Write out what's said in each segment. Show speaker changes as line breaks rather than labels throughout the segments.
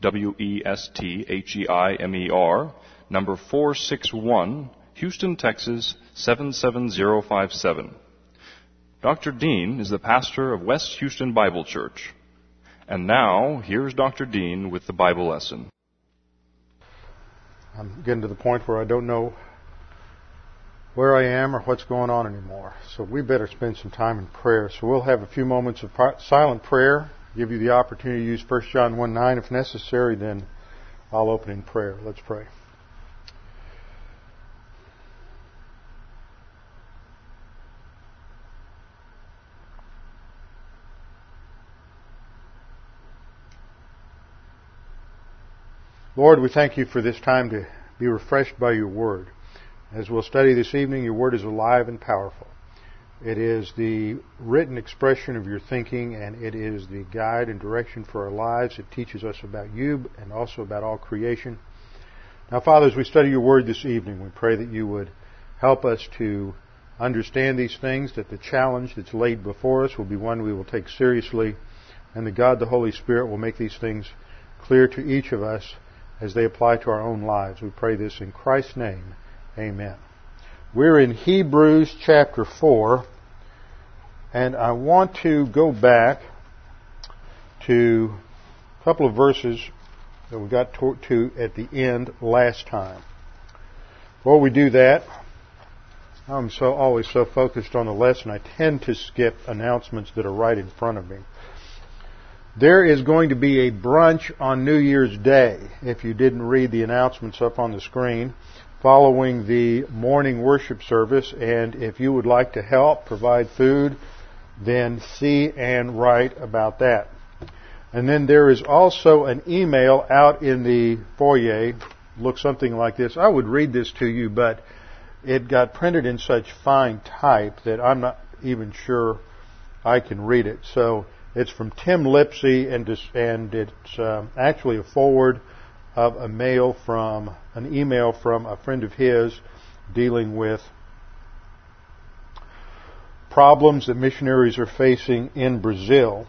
W-E-S-T-H-E-I-M-E-R, number 461, Houston, Texas 77057. Dr. Dean is the pastor of West Houston Bible Church. And now, here's Dr. Dean with the Bible lesson.
I'm getting to the point where I don't know where I am or what's going on anymore. So we better spend some time in prayer. So we'll have a few moments of silent prayer, give you the opportunity to use 1 John 1 9 if necessary, then I'll open in prayer. Let's pray. Lord, we thank you for this time to be refreshed by your word. As we'll study this evening, your word is alive and powerful. It is the written expression of your thinking and it is the guide and direction for our lives. It teaches us about you and also about all creation. Now, Father, as we study your word this evening, we pray that you would help us to understand these things, that the challenge that's laid before us will be one we will take seriously, and that God the Holy Spirit will make these things clear to each of us as they apply to our own lives. We pray this in Christ's name. Amen. We're in Hebrews chapter 4, and I want to go back to a couple of verses that we got to, at the end last time. Before we do that, I'm so always so focused on the lesson, I tend to skip announcements that are right in front of me. There is going to be a brunch on New Year's Day, if you didn't read the announcements up on the screen, following the morning worship service. And if you would like to help provide food, then see and write about that. And then there is also an email out in the foyer, looks something like this. I would read this to you, but it got printed in such fine type that I'm not even sure I can read it. So it's from Tim Lipsey, and, and it's um, actually a forward of a mail from an email from a friend of his dealing with problems that missionaries are facing in Brazil.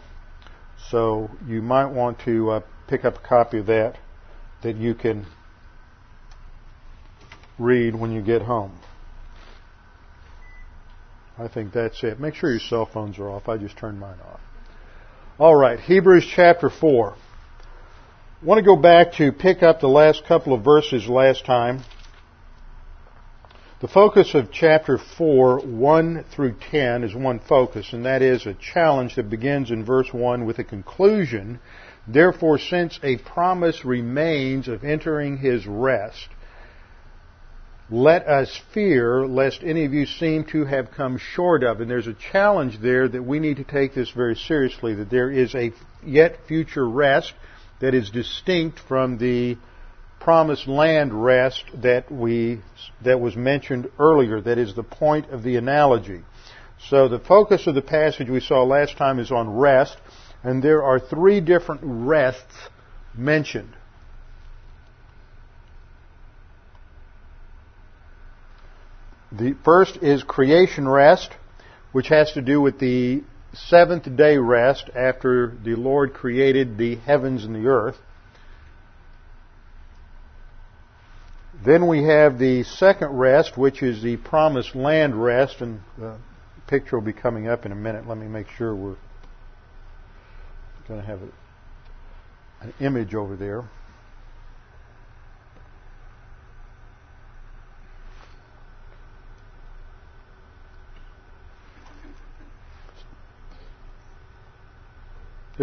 So you might want to uh, pick up a copy of that that you can read when you get home. I think that's it. Make sure your cell phones are off. I just turned mine off. All right, Hebrews chapter 4. I want to go back to pick up the last couple of verses last time. The focus of chapter 4, 1 through 10 is one focus, and that is a challenge that begins in verse 1 with a conclusion. Therefore, since a promise remains of entering his rest, let us fear lest any of you seem to have come short of. And there's a challenge there that we need to take this very seriously, that there is a yet future rest that is distinct from the promised land rest that we, that was mentioned earlier, that is the point of the analogy. So the focus of the passage we saw last time is on rest, and there are three different rests mentioned. The first is creation rest, which has to do with the seventh day rest after the Lord created the heavens and the earth. Then we have the second rest, which is the promised land rest, and the picture will be coming up in a minute. Let me make sure we're going to have an image over there.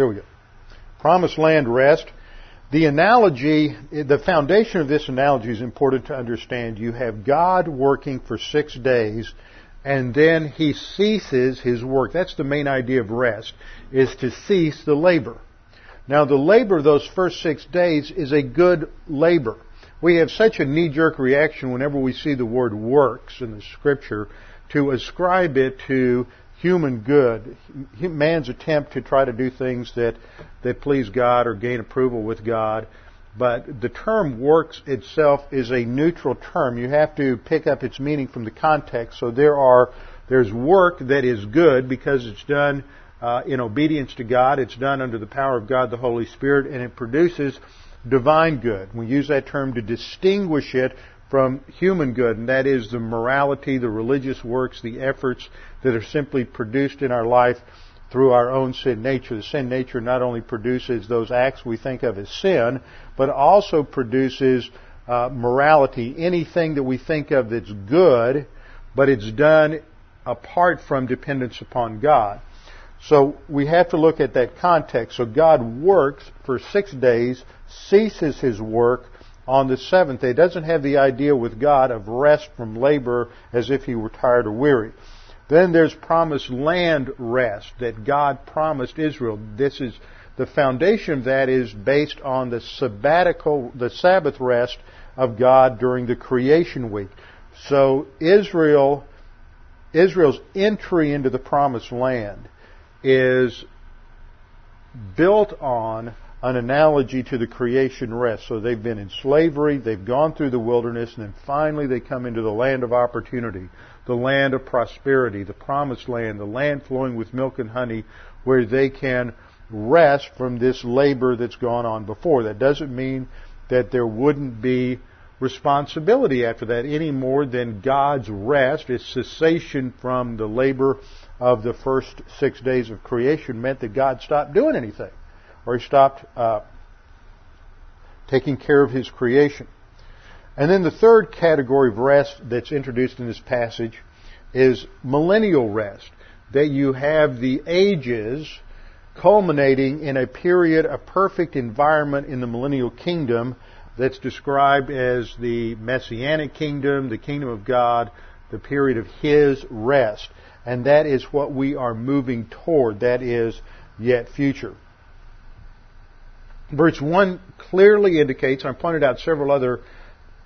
There we go. Promised land rest. The analogy, the foundation of this analogy is important to understand. You have God working for six days and then he ceases his work. That's the main idea of rest, is to cease the labor. Now the labor of those first six days is a good labor. we have such a knee-jerk reaction whenever we see the word works in the scripture to ascribe it to human good, man's attempt to try to do things that, that please God or gain approval with God. But the term works itself is a neutral term. You have to pick up its meaning from the context. So there are, there's work that is good because it's done uh, in obedience to God. It's done under the power of God the Holy Spirit, and it produces divine good. We use that term to distinguish it from human good, and that is the morality, the religious works, the efforts that are simply produced in our life through our own sin nature. The sin nature not only produces those acts we think of as sin, but also produces uh, morality, anything that we think of that's good, but it's done apart from dependence upon God. So we have to look at that context. So God works for six days, ceases his work on the seventh day. Doesn't have the idea with God of rest from labor as if he were tired or weary. Then there's promised land rest that God promised Israel. This is the foundation of that is based on the sabbatical, the Sabbath rest of God during the creation week. So Israel, Israel's entry into the promised land is built on an analogy to the creation rest. So they've been in slavery, they've gone through the wilderness, and then finally they come into the land of opportunity, the land of prosperity, the promised land, the land flowing with milk and honey, where they can rest from this labor that's gone on before. That doesn't mean that there wouldn't be responsibility after that any more than God's rest, its cessation from the labor of the first six days of creation meant that God stopped doing anything, or He stopped uh, taking care of His creation. And then the third category of rest that's introduced in this passage is millennial rest, that you have the ages culminating in a period, of perfect environment in the millennial kingdom that's described as the messianic kingdom, the kingdom of God, the period of His rest and that is what we are moving toward. That is yet future. Verse 1 clearly indicates, I pointed out several other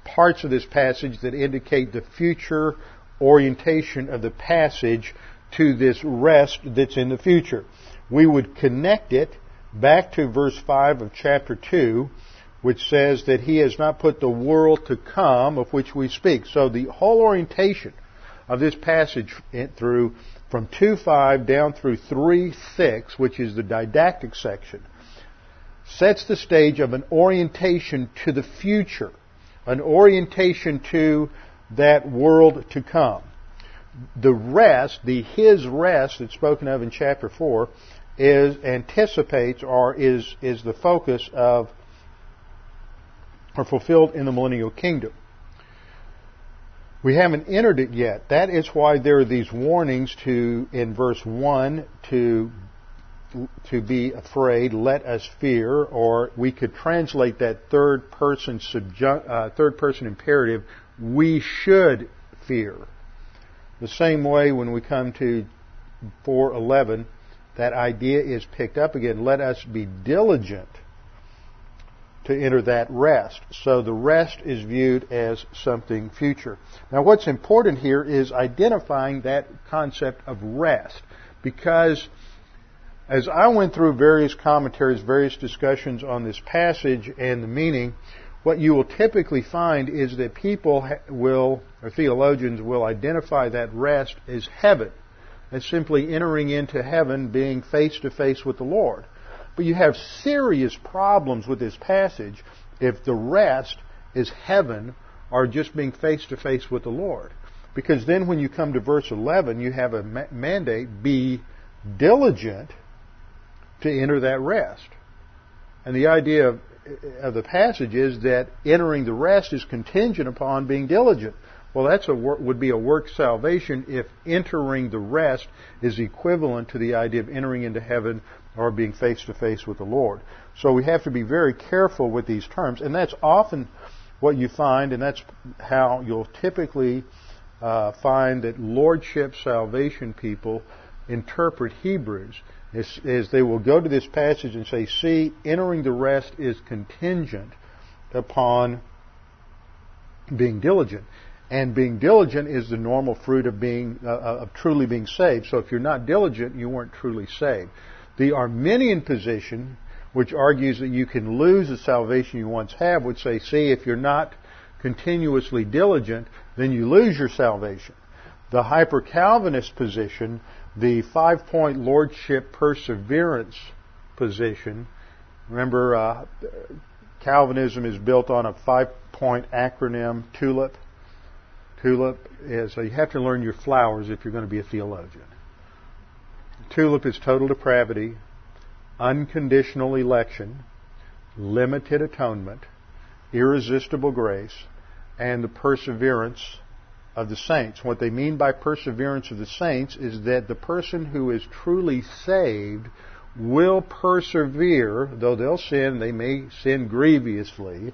parts of this passage that indicate the future orientation of the passage to this rest that's in the future. We would connect it back to verse 5 of chapter 2, which says that he has not put the world to come of which we speak. So the whole orientation of this passage through from 2.5 down through 3.6, which is the didactic section, sets the stage of an orientation to the future, an orientation to that world to come. The rest, the His rest that's spoken of in chapter 4, is anticipates or is, is the focus of or fulfilled in the millennial kingdom. We haven't entered it yet. That is why there are these warnings to, in verse 1, to, to be afraid, let us fear, or we could translate that third person, subjun- uh, third person imperative, we should fear. The same way when we come to 411, that idea is picked up again. Let us be diligent to enter that rest. So the rest is viewed as something future. Now what's important here is identifying that concept of rest because as I went through various commentaries, various discussions on this passage and the meaning, what you will typically find is that people will, or theologians will identify that rest as heaven, as simply entering into heaven, being face to face with the Lord. But you have serious problems with this passage if the rest is heaven or just being face to face with the Lord. Because then when you come to verse 11, you have a mandate, be diligent to enter that rest. And the idea of, of the passage is that entering the rest is contingent upon being diligent. Well, that's a would be a work salvation if entering the rest is equivalent to the idea of entering into heaven or being face to face with the Lord. So we have to be very careful with these terms, and that's often what you find, and that's how you'll typically uh, find that lordship salvation people interpret Hebrews is, is they will go to this passage and say, see, entering the rest is contingent upon being diligent. And being diligent is the normal fruit of being uh, uh, of truly being saved. So if you're not diligent, you weren't truly saved. The Arminian position, which argues that you can lose the salvation you once have, would say, see, if you're not continuously diligent, then you lose your salvation. The hyper Calvinist position, the five point lordship perseverance position, remember uh, Calvinism is built on a five point acronym, TULIP. TULIP is, so you have to learn your flowers if you're going to be a theologian. TULIP is total depravity, unconditional election, limited atonement, irresistible grace, and the perseverance of the saints. What they mean by perseverance of the saints is that the person who is truly saved will persevere, though they'll sin, they may sin grievously,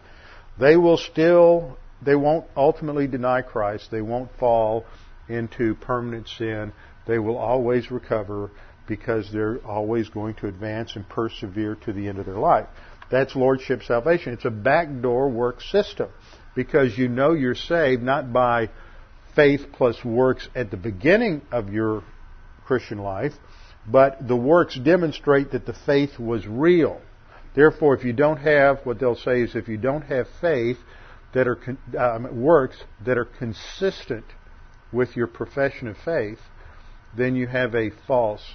they will still, they won't ultimately deny Christ, they won't fall into permanent sin, they will always recover because they're always going to advance and persevere to the end of their life. That's Lordship salvation. It's a backdoor work system because you know you're saved not by faith plus works at the beginning of your Christian life, but the works demonstrate that the faith was real. Therefore, if you don't have, what they'll say is if you don't have faith that are, um, works that are consistent with your profession of faith, then you have a false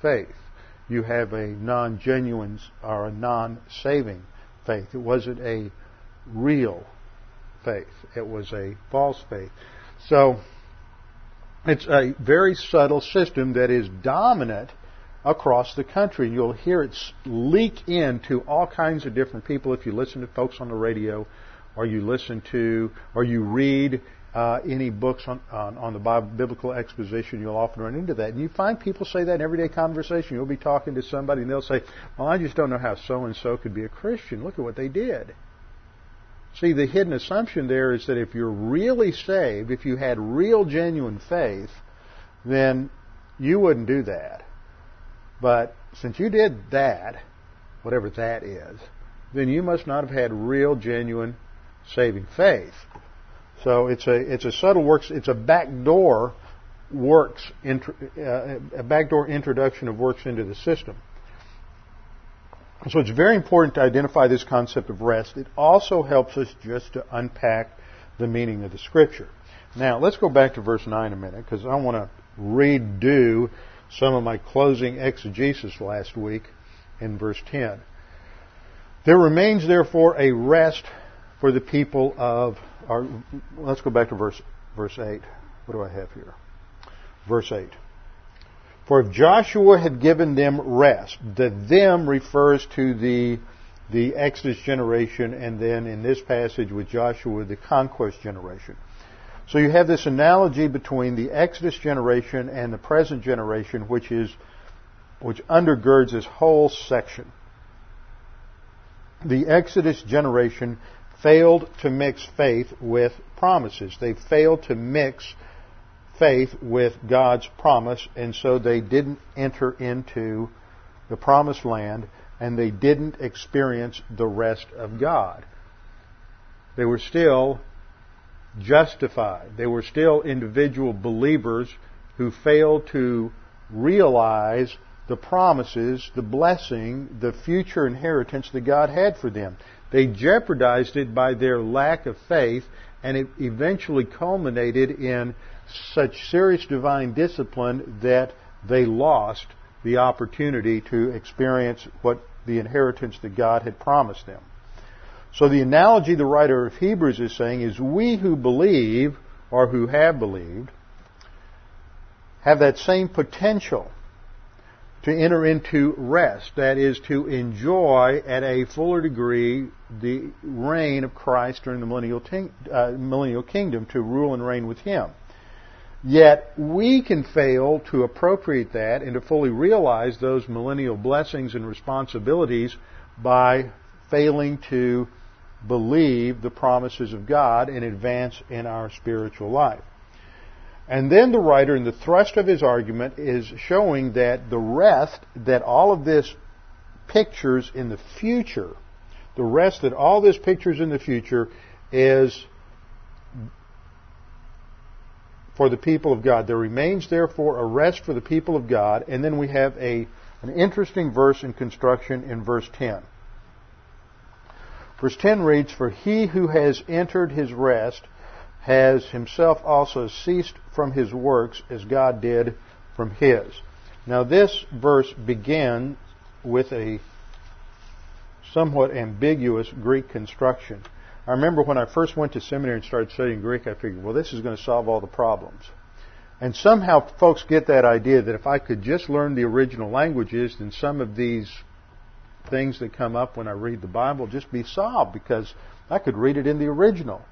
faith. You have a non-genuine or a non-saving faith. It wasn't a real faith. It was a false faith. So, it's a very subtle system that is dominant across the country. And You'll hear it leak into all kinds of different people if you listen to folks on the radio, or you listen to, or you read uh, any books on, on, on the biblical exposition. You'll often run into that, and you find people say that in everyday conversation. You'll be talking to somebody, and they'll say, "Well, I just don't know how so and so could be a Christian. Look at what they did." See, the hidden assumption there is that if you're really saved, if you had real genuine faith, then you wouldn't do that. But since you did that, whatever that is, then you must not have had real genuine saving faith. So it's a it's a subtle works it's a backdoor works uh, a backdoor introduction of works into the system. So it's very important to identify this concept of rest. It also helps us just to unpack the meaning of the scripture. Now, let's go back to verse 9 a minute because I want to redo some of my closing exegesis last week in verse 10. There remains therefore a rest for the people of our, let's go back to verse verse 8. What do I have here? Verse 8. For if Joshua had given them rest, the them refers to the, the Exodus generation, and then in this passage with Joshua, the conquest generation. So you have this analogy between the Exodus generation and the present generation, which is, which undergirds this whole section. The Exodus generation failed to mix faith with promises. They failed to mix faith with God's promise, and so they didn't enter into the promised land and they didn't experience the rest of God. They were still justified. They were still individual believers who failed to realize the promises, the blessing, the future inheritance that God had for them. They jeopardized it by their lack of faith, and it eventually culminated in such serious divine discipline that they lost the opportunity to experience what the inheritance that God had promised them. So the analogy the writer of Hebrews is saying is we who believe or who have believed have that same potential to enter into rest, that is to enjoy at a fuller degree the reign of Christ during the millennial, uh, millennial kingdom, to rule and reign with Him. Yet we can fail to appropriate that and to fully realize those millennial blessings and responsibilities by failing to believe the promises of God and advance in our spiritual life. And then the writer, in the thrust of his argument, is showing that the rest that all of this pictures in the future, the rest that all this pictures in the future is for the people of God. There remains therefore a rest for the people of God. And then we have a, an interesting verse in construction in verse 10. Verse 10 reads, For he who has entered his rest has himself also ceased from his works as God did from his. Now this verse begins with a somewhat ambiguous Greek construction. I remember when I first went to seminary and started studying Greek, I figured, well, this is going to solve all the problems. And somehow folks get that idea that if I could just learn the original languages, then some of these things that come up when I read the Bible just be solved because I could read it in the original.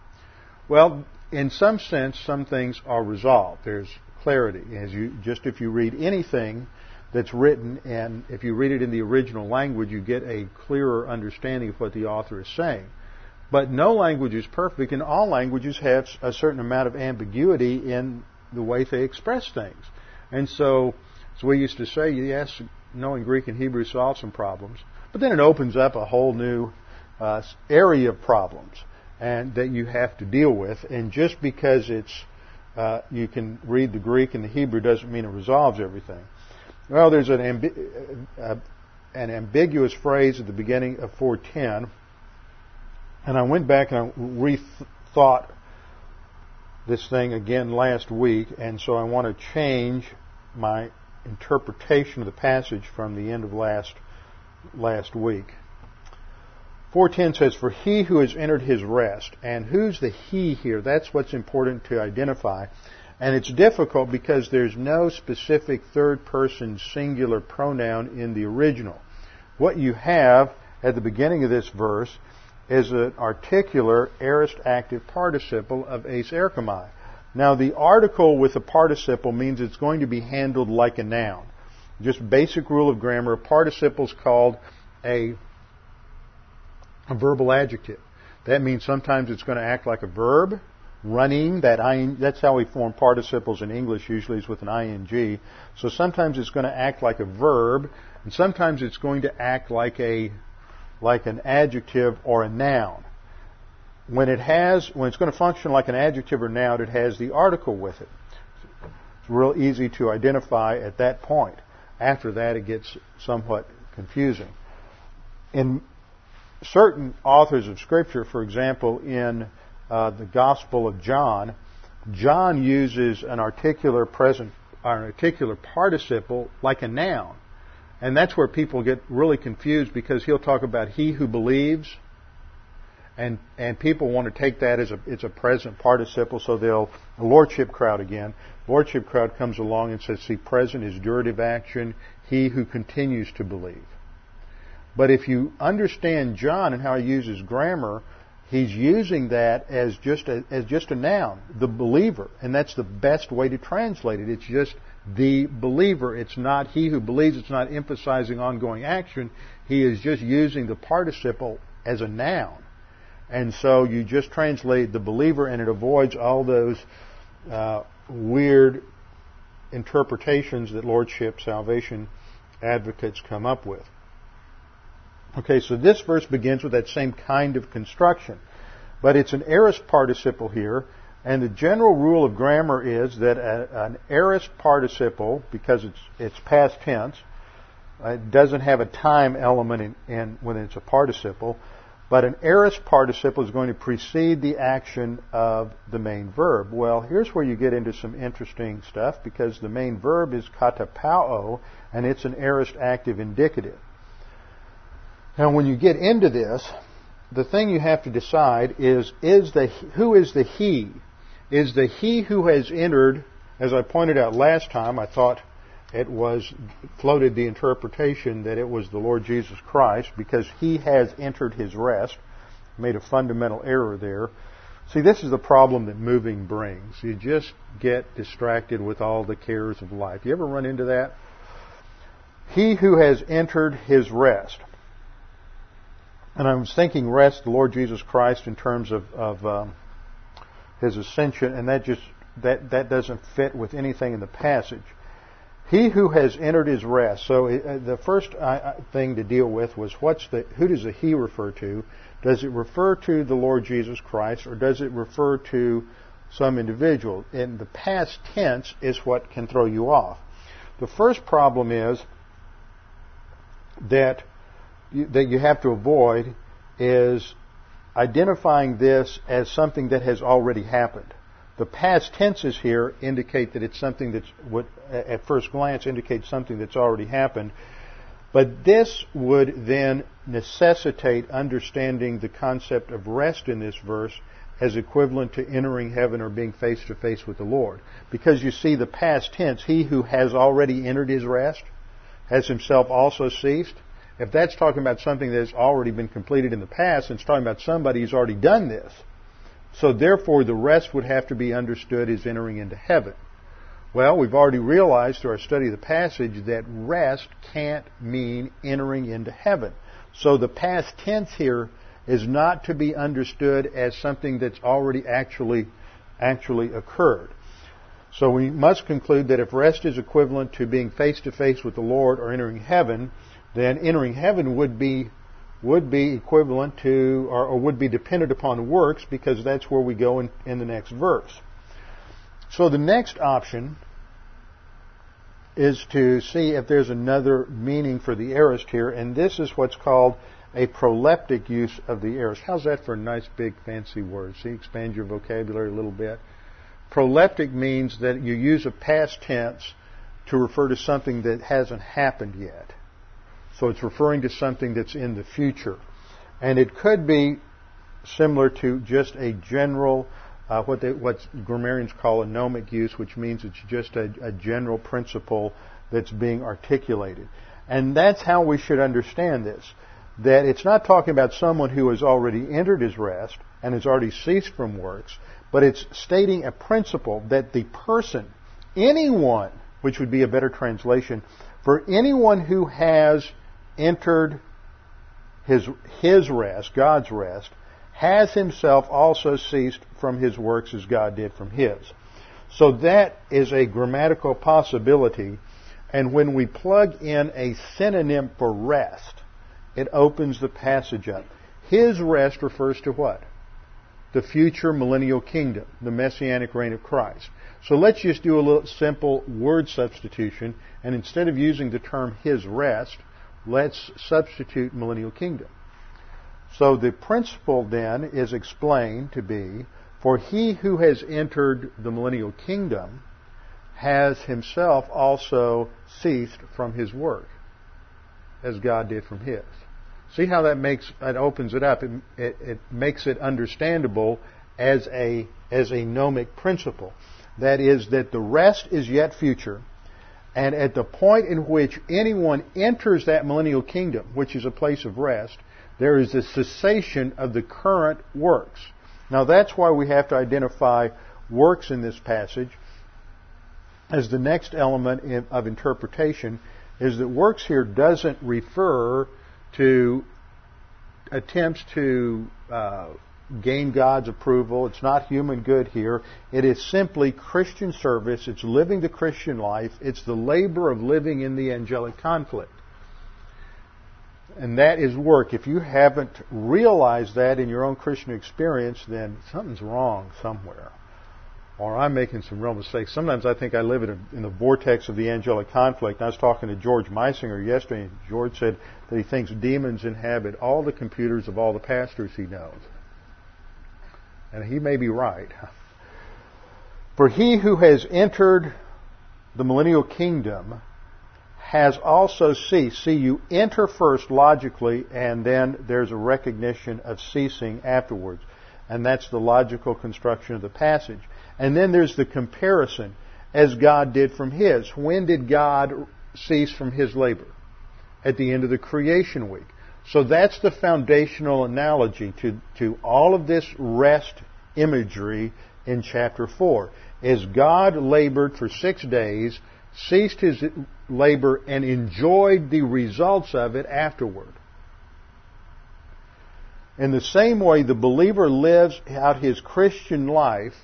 Well, in some sense, some things are resolved. There's clarity. As you, just if you read anything that's written and if you read it in the original language, you get a clearer understanding of what the author is saying. But no language is perfect, and all languages have a certain amount of ambiguity in the way they express things. And so, as we used to say, yes, knowing Greek and Hebrew solves some problems, but then it opens up a whole new uh, area of problems and that you have to deal with. And just because it's uh, you can read the Greek and the Hebrew doesn't mean it resolves everything. Well, there's an, ambi- uh, an ambiguous phrase at the beginning of 410 and I went back and I rethought this thing again last week, and so I want to change my interpretation of the passage from the end of last last week. 410 says, For he who has entered his rest. And who's the he here? That's what's important to identify. And it's difficult because there's no specific third person singular pronoun in the original. What you have at the beginning of this verse is an articular aorist active participle of eis erchomai. Now the article with a participle means it's going to be handled like a noun. Just basic rule of grammar, a participle is called a, a verbal adjective. That means sometimes it's going to act like a verb, running, that ing, that's how we form participles in English usually is with an ing. So sometimes it's going to act like a verb, and sometimes it's going to act like a like an adjective or a noun. When it has, when it's going to function like an adjective or noun, it has the article with it. It's real easy to identify at that point. After that, it gets somewhat confusing. In certain authors of Scripture, for example, in uh, the Gospel of John, John uses an articular present, an articular participle like a noun. And that's where people get really confused because he'll talk about he who believes, and and people want to take that as a it's a present participle, so they'll a lordship crowd again. Lordship crowd comes along and says, see, present is durative action. He who continues to believe. But if you understand John and how he uses grammar, he's using that as just a, as just a noun, the believer, and that's the best way to translate it. It's just the believer. It's not he who believes, it's not emphasizing ongoing action. He is just using the participle as a noun. And so you just translate the believer and it avoids all those uh, weird interpretations that Lordship salvation advocates come up with. Okay, so this verse begins with that same kind of construction. But it's an aorist participle here, and the general rule of grammar is that a, an aorist participle, because it's, it's past tense, it doesn't have a time element in, in, when it's a participle, but an aorist participle is going to precede the action of the main verb. Well, here's where you get into some interesting stuff because the main verb is katapauo, and it's an aorist active indicative. Now, when you get into this, the thing you have to decide is, is the, who is the he? Is the he who has entered, as I pointed out last time, I thought it was floated the interpretation that it was the Lord Jesus Christ because he has entered his rest. Made a fundamental error there. See, this is the problem that moving brings. You just get distracted with all the cares of life. You ever run into that? He who has entered his rest. And I was thinking rest, the Lord Jesus Christ, in terms of, of um, his ascension, and that just that that doesn't fit with anything in the passage. He who has entered his rest. So uh, the first uh, thing to deal with was what's the who does the he refer to? Does it refer to the Lord Jesus Christ, or does it refer to some individual. And the past tense is what can throw you off. The first problem is that that you have to avoid is identifying this as something that has already happened. The past tenses here indicate that it's something that's what at first glance indicates something that's already happened. But this would then necessitate understanding the concept of rest in this verse as equivalent to entering heaven or being face to face with the Lord. Because you see the past tense, he who has already entered his rest has himself also ceased. If that's talking about something that has already been completed in the past, it's talking about somebody who's already done this. So therefore the rest would have to be understood as entering into heaven. Well, we've already realized through our study of the passage that rest can't mean entering into heaven. So the past tense here is not to be understood as something that's already actually actually occurred. So we must conclude that if rest is equivalent to being face to face with the Lord or entering heaven, then entering heaven would be would be equivalent to or, or would be dependent upon works because that's where we go in, in the next verse. So the next option is to see if there's another meaning for the aorist here, and this is what's called a proleptic use of the aorist. How's that for a nice big fancy word? See, expand your vocabulary a little bit. Proleptic means that you use a past tense to refer to something that hasn't happened yet. So it's referring to something that's in the future. And it could be similar to just a general, uh, what, they, what grammarians call a gnomic use, which means it's just a, a general principle that's being articulated. And that's how we should understand this that it's not talking about someone who has already entered his rest and has already ceased from works, but it's stating a principle that the person, anyone, which would be a better translation, for anyone who has entered his, his rest, God's rest, has himself also ceased from his works as God did from his. So that is a grammatical possibility, and when we plug in a synonym for rest, it opens the passage up. His rest refers to what? The future millennial kingdom, the messianic reign of Christ. So let's just do a little simple word substitution, and instead of using the term his rest, let's substitute millennial kingdom. So the principle then is explained to be, for he who has entered the millennial kingdom has himself also ceased from his work, as God did from his. See how that makes it opens it up. It, it, it makes it understandable as a as a gnomic principle. That is that the rest is yet future, and at the point in which anyone enters that millennial kingdom, which is a place of rest, there is a cessation of the current works. Now that's why we have to identify works in this passage as the next element of interpretation is that works here doesn't refer to attempts to uh, gain God's approval. It's not human good here. It is simply Christian service. It's living the Christian life. It's the labor of living in the angelic conflict. And that is work. If you haven't realized that in your own Christian experience, then something's wrong somewhere or I'm making some real mistakes. Sometimes I think I live in, a, in the vortex of the angelic conflict. And I was talking to George Meisinger yesterday, and George said that he thinks demons inhabit all the computers of all the pastors he knows. And he may be right. For he who has entered the millennial kingdom has also ceased. See, you enter first logically, and then there's a recognition of ceasing afterwards. And that's the logical construction of the passage. And then there's the comparison as God did from His. When did God cease from His labor? At the end of the creation week. So that's the foundational analogy to, to all of this rest imagery in chapter 4. As God labored for six days, ceased his labor, and enjoyed the results of it afterward. In the same way, the believer lives out his Christian life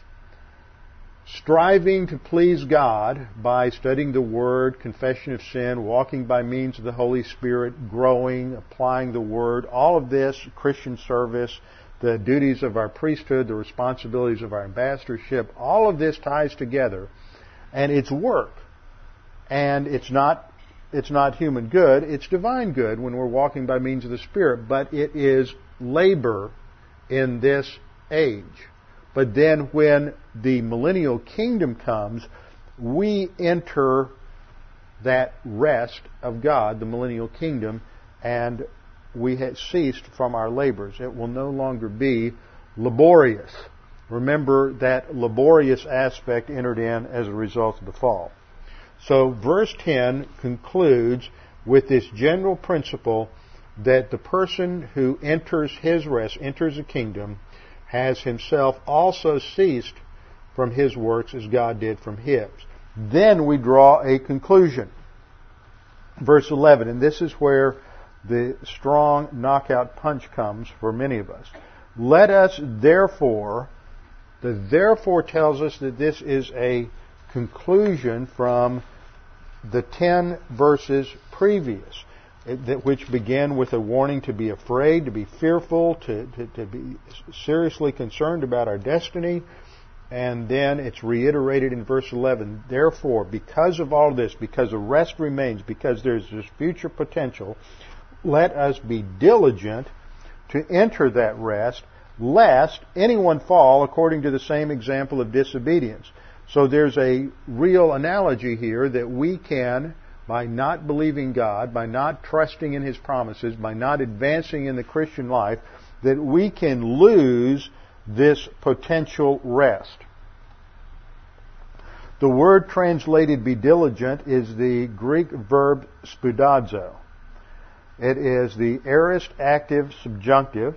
striving to please God by studying the Word, confession of sin, walking by means of the Holy Spirit, growing, applying the Word, all of this, Christian service, the duties of our priesthood, the responsibilities of our ambassadorship. All of this ties together, and it's work. And it's not it's not human good, it's divine good when we're walking by means of the Spirit, but it is labor in this age. But then when the millennial kingdom comes, we enter that rest of God, the millennial kingdom, and we have ceased from our labors. It will no longer be laborious. Remember that laborious aspect entered in as a result of the fall. So verse 10 concludes with this general principle that the person who enters his rest, enters the kingdom, has himself also ceased from his works as God did from his. Then we draw a conclusion. Verse 11, and this is where the strong knockout punch comes for many of us. Let us therefore, the therefore tells us that this is a conclusion from the ten verses previous, which begin with a warning to be afraid, to be fearful, to, to, to be seriously concerned about our destiny, and then it's reiterated in verse 11. Therefore, because of all this, because the rest remains, because there's this future potential, let us be diligent to enter that rest, lest anyone fall according to the same example of disobedience. So there's a real analogy here that we can, by not believing God, by not trusting in His promises, by not advancing in the Christian life, that we can lose this potential rest. The word translated be diligent is the Greek verb spoudazo. It is the aorist active subjunctive,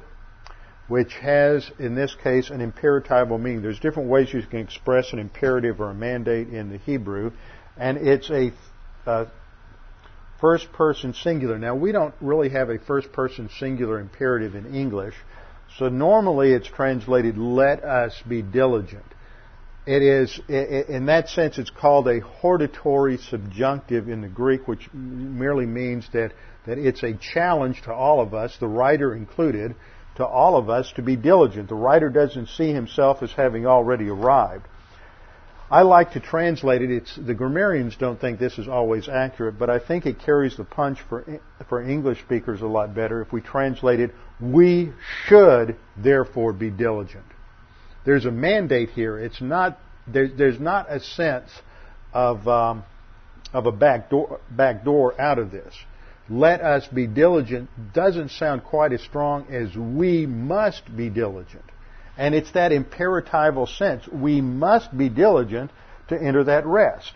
which has, in this case, an imperatival meaning. There's different ways you can express an imperative or a mandate in the Hebrew, and it's a, a first person singular. Now, we don't really have a first person singular imperative in English, so normally it's translated, let us be diligent. It is, in that sense, it's called a hortatory subjunctive in the Greek, which merely means that, that it's a challenge to all of us, the writer included, to all of us to be diligent. The writer doesn't see himself as having already arrived. I like to translate it. It's, the grammarians don't think this is always accurate, but I think it carries the punch for, for English speakers a lot better if we translate it, we should therefore be diligent. There's a mandate here. It's not, there, there's not a sense of, um, of a back door, back door out of this. Let us be diligent doesn't sound quite as strong as we must be diligent. And it's that imperatival sense. We must be diligent to enter that rest.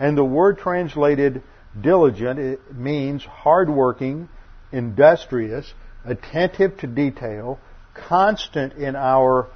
And the word translated diligent it means hardworking, industrious, attentive to detail, constant in our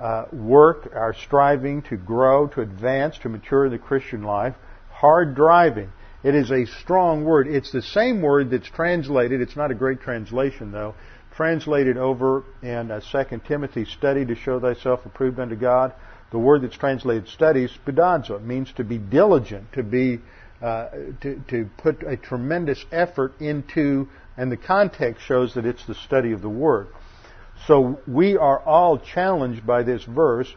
uh, work, our striving to grow, to advance, to mature in the Christian life, hard driving. It is a strong word. It's the same word that's translated, it's not a great translation though, translated over in uh, 2 Timothy, study to show thyself approved unto God. The word that's translated study spoudazo. It means to be diligent, to be, uh, to, to put a tremendous effort into, and the context shows that it's the study of the word. So we are all challenged by this verse.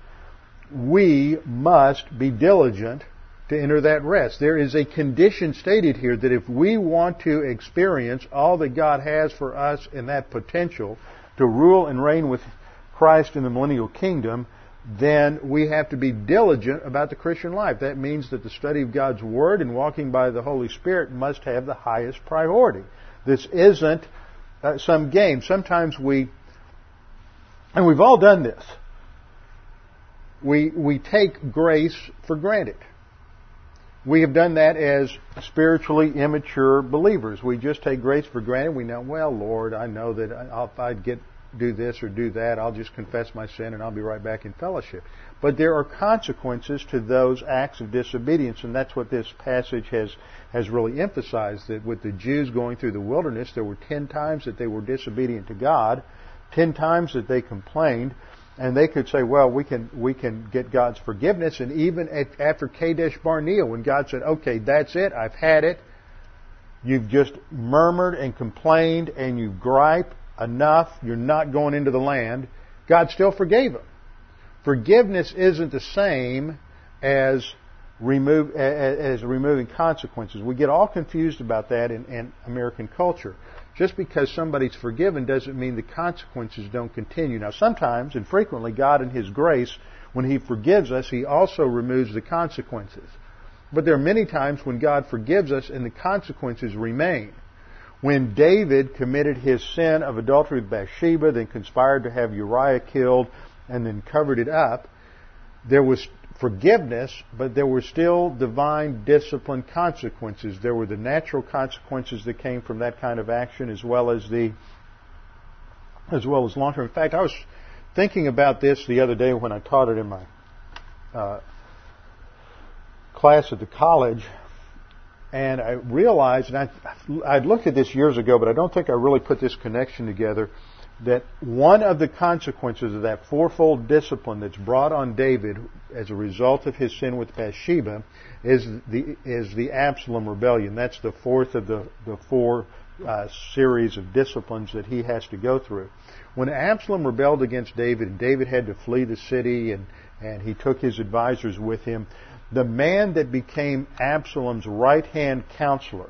We must be diligent to enter that rest. There is a condition stated here that if we want to experience all that God has for us in that potential to rule and reign with Christ in the millennial kingdom, then we have to be diligent about the Christian life. That means that the study of God's Word and walking by the Holy Spirit must have the highest priority. This isn't uh, some game. Sometimes we, and we've all done this, we, we take grace for granted. We have done that as spiritually immature believers. We just take grace for granted. We know, well, Lord, I know that if I get do this or do that, I'll just confess my sin and I'll be right back in fellowship. But there are consequences to those acts of disobedience, and that's what this passage has has really emphasized. That with the Jews going through the wilderness, there were ten times that they were disobedient to God, ten times that they complained, and they could say, well, we can, we can get God's forgiveness. And even at, after Kadesh Barnea, when God said, okay, that's it, I've had it, you've just murmured and complained and you gripe enough, you're not going into the land. God still forgave them. Forgiveness isn't the same as remove as removing consequences. We get all confused about that in, in, American culture. Just because somebody's forgiven doesn't mean the consequences don't continue. Now, sometimes and frequently, God, in His grace, when He forgives us, He also removes the consequences. But there are many times when God forgives us and the consequences remain. When David committed his sin of adultery with Bathsheba, then conspired to have Uriah killed, and then covered it up, there was forgiveness, but there were still divine discipline consequences. There were the natural consequences that came from that kind of action as well as the as well as long term. In fact, I was thinking about this the other day when I taught it in my uh, class at the college, and I realized, and I, I'd looked at this years ago, but I don't think I really put this connection together that one of the consequences of that fourfold discipline that's brought on David as a result of his sin with Bathsheba is the is the Absalom rebellion. That's the fourth of the the four uh, series of disciplines that he has to go through. When Absalom rebelled against David, and David had to flee the city, and and he took his advisors with him, the man that became Absalom's right hand counselor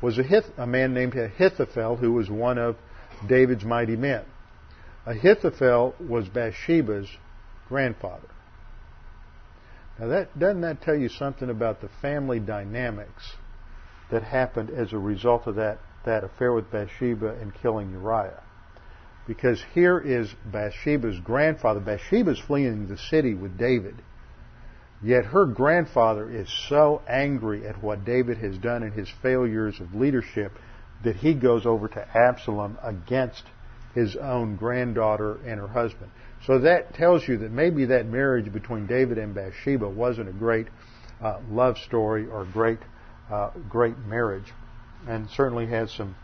was a, Hith, a man named Ahithophel, who was one of David's mighty men. Ahithophel was Bathsheba's grandfather. Now that doesn't that tell you something about the family dynamics that happened as a result of that, that affair with Bathsheba and killing Uriah? Because here is Bathsheba's grandfather. Bathsheba's fleeing the city with David. Yet her grandfather is so angry at what David has done and his failures of leadership that he goes over to Absalom against his own granddaughter and her husband. So that tells you that maybe that marriage between David and Bathsheba wasn't a great uh, love story or great, uh, great marriage, and certainly has some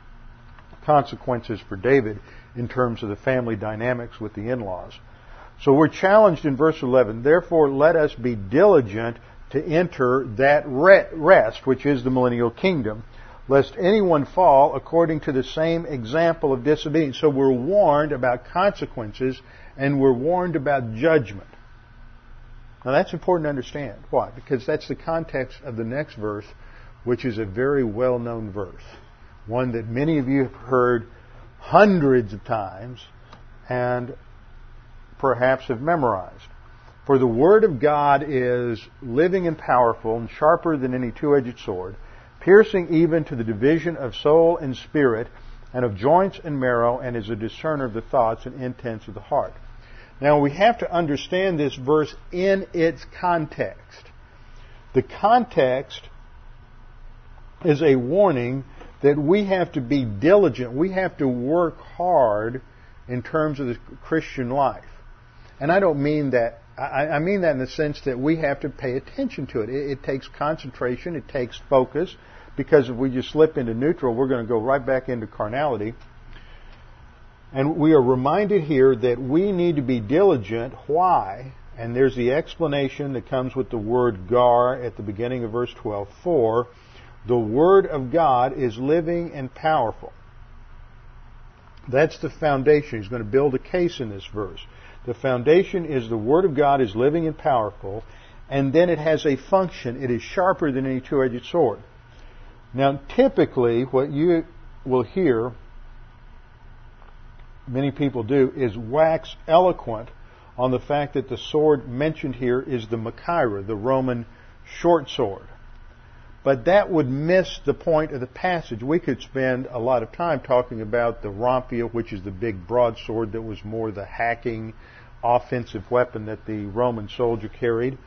consequences for David in terms of the family dynamics with the in-laws. So we're challenged in verse 11. Therefore, let us be diligent to enter that rest, which is the millennial kingdom, lest anyone fall according to the same example of disobedience. So we're warned about consequences and we're warned about judgment. Now that's important to understand. Why? Because that's the context of the next verse, which is a very well known verse. One that many of you have heard hundreds of times and perhaps have memorized. For the Word of God is living and powerful and sharper than any two-edged sword piercing even to the division of soul and spirit, and of joints and marrow, and is a discerner of the thoughts and intents of the heart. Now we have to understand this verse in its context. The context is a warning that we have to be diligent. We have to work hard in terms of the Christian life. And I don't mean that, I, mean that in the sense that we have to pay attention to it. It, it takes concentration, it takes focus, because if we just slip into neutral, we're going to go right back into carnality. And we are reminded here that we need to be diligent. Why? And there's the explanation that comes with the word gar at the beginning of verse 12. For the Word of God is living and powerful. That's the foundation. He's going to build a case in this verse. The foundation is the Word of God is living and powerful, and then it has a function. It is sharper than any two-edged sword. Now, typically, what you will hear many people do is wax eloquent on the fact that the sword mentioned here is the Machaira, the Roman short sword. But that would miss the point of the passage. We could spend a lot of time talking about the rhomphaia, which is the big broadsword that was more the hacking offensive weapon that the Roman soldier carried,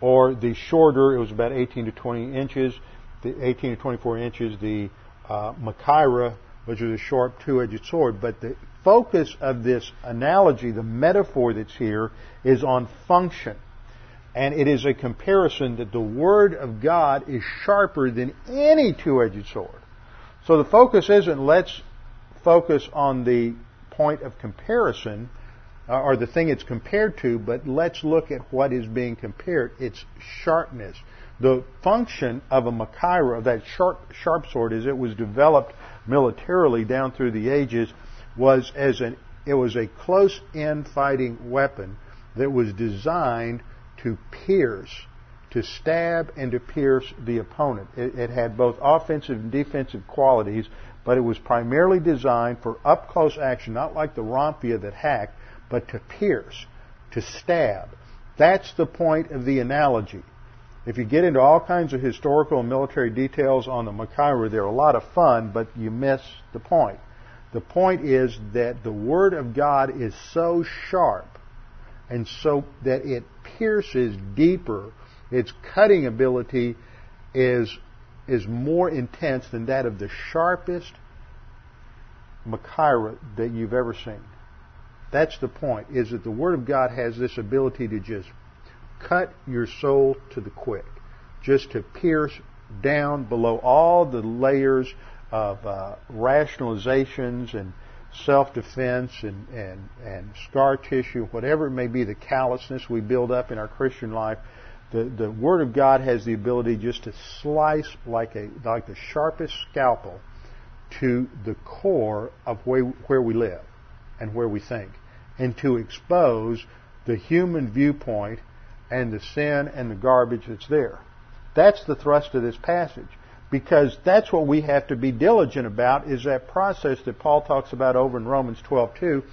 or the shorter, it was about 18 to 20 inches, the 18 to 24 inches, the uh, Machaira, which is a sharp two-edged sword. But the focus of this analogy, the metaphor that's here, is on function. And it is a comparison that the Word of God is sharper than any two-edged sword. So the focus isn't let's focus on the point of comparison, Uh, or the thing it's compared to, but let's look at what is being compared. Its sharpness. The function of a Machaira, of that sharp, sharp sword, as it was developed militarily down through the ages, was as an It was a close-in fighting weapon that was designed to pierce, to stab and to pierce the opponent. It, it had both offensive and defensive qualities, but it was primarily designed for up-close action, not like the rhomphaia that hacked, but to pierce, to stab. That's the point of the analogy. If you get into all kinds of historical and military details on the Machaira, they're a lot of fun, but you miss the point. The point is that the Word of God is so sharp and so that it pierces deeper. Its cutting ability is, is more intense than that of the sharpest Machaira that you've ever seen. That's the point, is that the Word of God has this ability to just cut your soul to the quick, just to pierce down below all the layers of uh, rationalizations and self-defense and, and, and scar tissue, whatever it may be, the callousness we build up in our Christian life, the, the Word of God has the ability just to slice like a like the sharpest scalpel to the core of where, where we live and where we think, and to expose the human viewpoint and the sin and the garbage that's there. That's the thrust of this passage. Because that's what we have to be diligent about is that process that Paul talks about over in Romans 12:2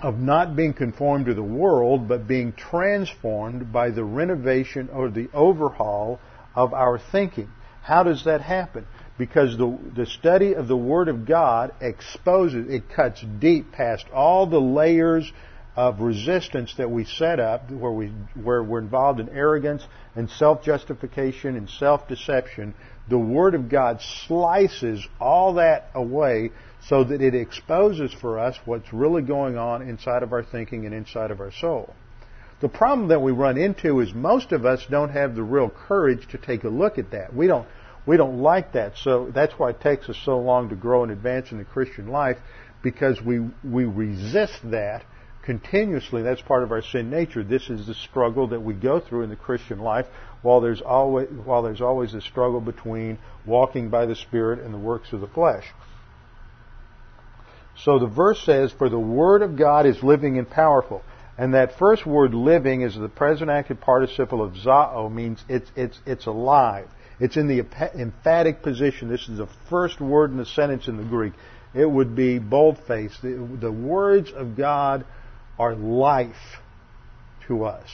of not being conformed to the world but being transformed by the renovation or the overhaul of our thinking. How does that happen? Because the, the study of the Word of God exposes, it cuts deep past all the layers of resistance that we set up where, we, where we're involved in arrogance and self-justification and self-deception, the Word of God slices all that away so that it exposes for us what's really going on inside of our thinking and inside of our soul. The problem that we run into is most of us don't have the real courage to take a look at that. We don't, we don't like that. So that's why it takes us so long to grow and advance in the Christian life because we, we resist that continuously. That's part of our sin nature. This is the struggle that we go through in the Christian life while there's always, while there's always a struggle between walking by the Spirit and the works of the flesh. So the verse says, For the Word of God is living and powerful. And that first word living is the present active participle of zao, means it's, it's, it's alive. It's in the emphatic position. This is the first word in the sentence in the Greek. It would be bold-faced. The, the words of God are life to us.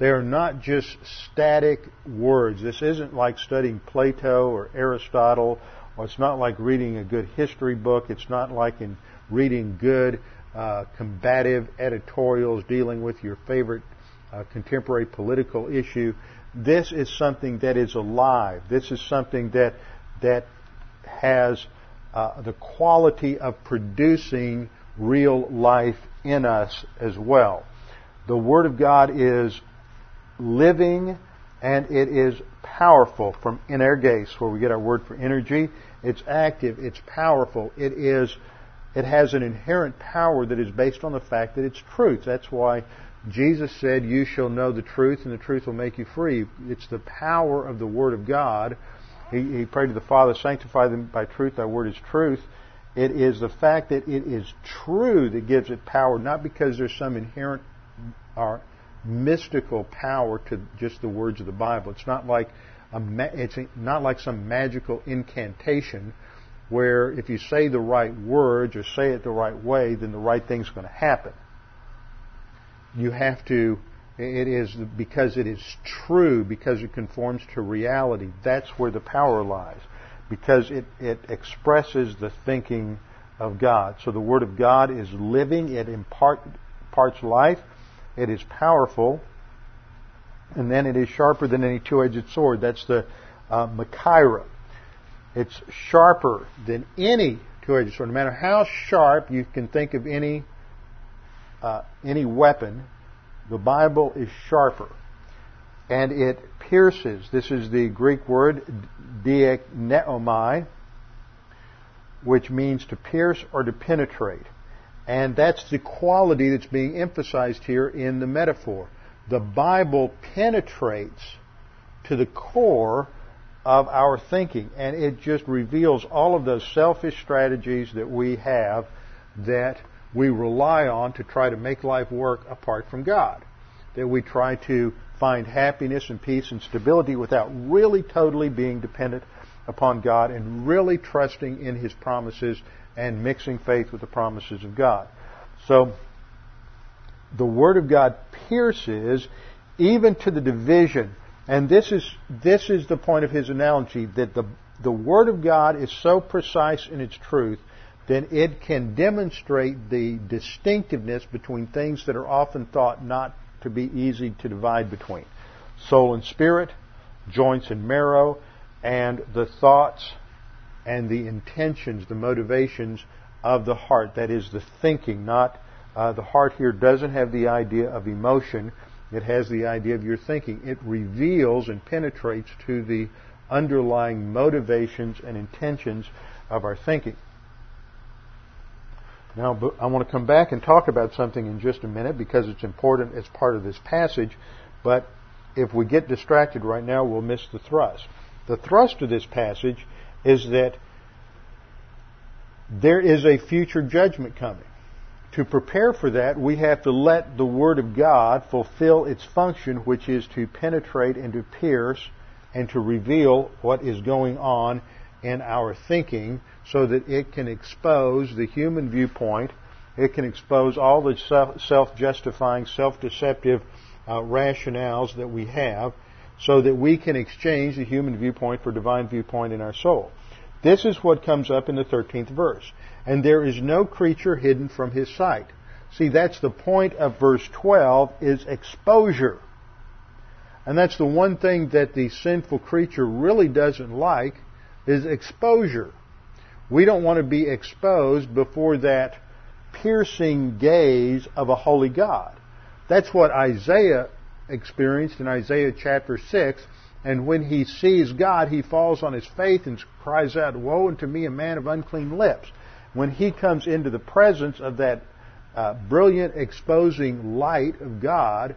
They are not just static words. This isn't like studying Plato or Aristotle, or it's not like reading a good history book. It's not like in reading good uh, combative editorials dealing with your favorite uh, contemporary political issue. This is something that is alive. This is something that that has uh, the quality of producing real life in us as well. The Word of God is living and it is powerful from energes, where we get our word for energy. It's active, it's powerful, it is, it has an inherent power that is based on the fact that it's truth. That's why Jesus said, you shall know the truth and the truth will make you free. It's the power of the Word of God. He, he prayed to the Father, sanctify them by truth, thy word is truth. It is the fact that it is true that gives it power, not because there's some inherent or mystical power to just the words of the Bible. It's not like a, it's not like some magical incantation where if you say the right words or say it the right way, then the right thing's going to happen. You have to, it is because it is true, because it conforms to reality. That's where the power lies because it, it expresses the thinking of God. So the Word of God is living, it impart, imparts life, it is powerful, and then it is sharper than any two-edged sword. That's the uh, Machaira. It's sharper than any two-edged sword. No matter how sharp you can think of any uh, any weapon, the Bible is sharper and it pierces. This is the Greek word diikneomai, which means to pierce or to penetrate. And that's the quality that's being emphasized here in the metaphor. The Bible penetrates to the core of our thinking, and it just reveals all of those selfish strategies that we have that we rely on to try to make life work apart from God. That we try to find happiness and peace and stability without really totally being dependent upon God and really trusting in His promises and mixing faith with the promises of God. So, the Word of God pierces even to the division. And this is, this is the point of his analogy, that the, the Word of God is so precise in its truth that it can demonstrate the distinctiveness between things that are often thought not to be easy to divide between. Soul and spirit, joints and marrow, and the thoughts and the intentions, the motivations of the heart. That is the thinking, not uh, the heart here doesn't have the idea of emotion. It has the idea of your thinking. It reveals and penetrates to the underlying motivations and intentions of our thinking. Now, I want to come back and talk about something in just a minute because it's important as part of this passage, but if we get distracted right now, we'll miss the thrust. The thrust of this passage is that there is a future judgment coming. To prepare for that, we have to let the Word of God fulfill its function, which is to penetrate and to pierce and to reveal what is going on in our thinking so that it can expose the human viewpoint. It can expose all the self-justifying, self-deceptive uh, rationales that we have so that we can exchange the human viewpoint for divine viewpoint in our soul. This is what comes up in the 13th verse. And there is no creature hidden from his sight. See, that's the point of verse 12 is exposure. And that's the one thing that the sinful creature really doesn't like is exposure. We don't want to be exposed before that piercing gaze of a holy God. That's what Isaiah experienced in Isaiah chapter 6. And when he sees God, he falls on his face and cries out, Woe unto me, a man of unclean lips. When he comes into the presence of that uh, brilliant exposing light of God,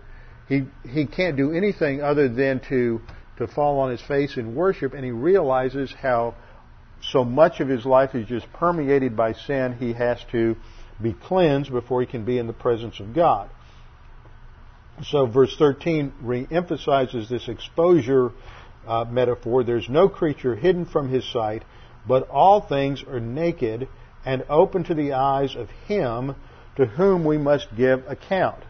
he, he can't do anything other than to, to fall on his face in worship, and he realizes how so much of his life is just permeated by sin, he has to be cleansed before he can be in the presence of God. So verse 13 re-emphasizes this exposure uh, metaphor. There's no creature hidden from his sight, but all things are naked and open to the eyes of him to whom we must give account.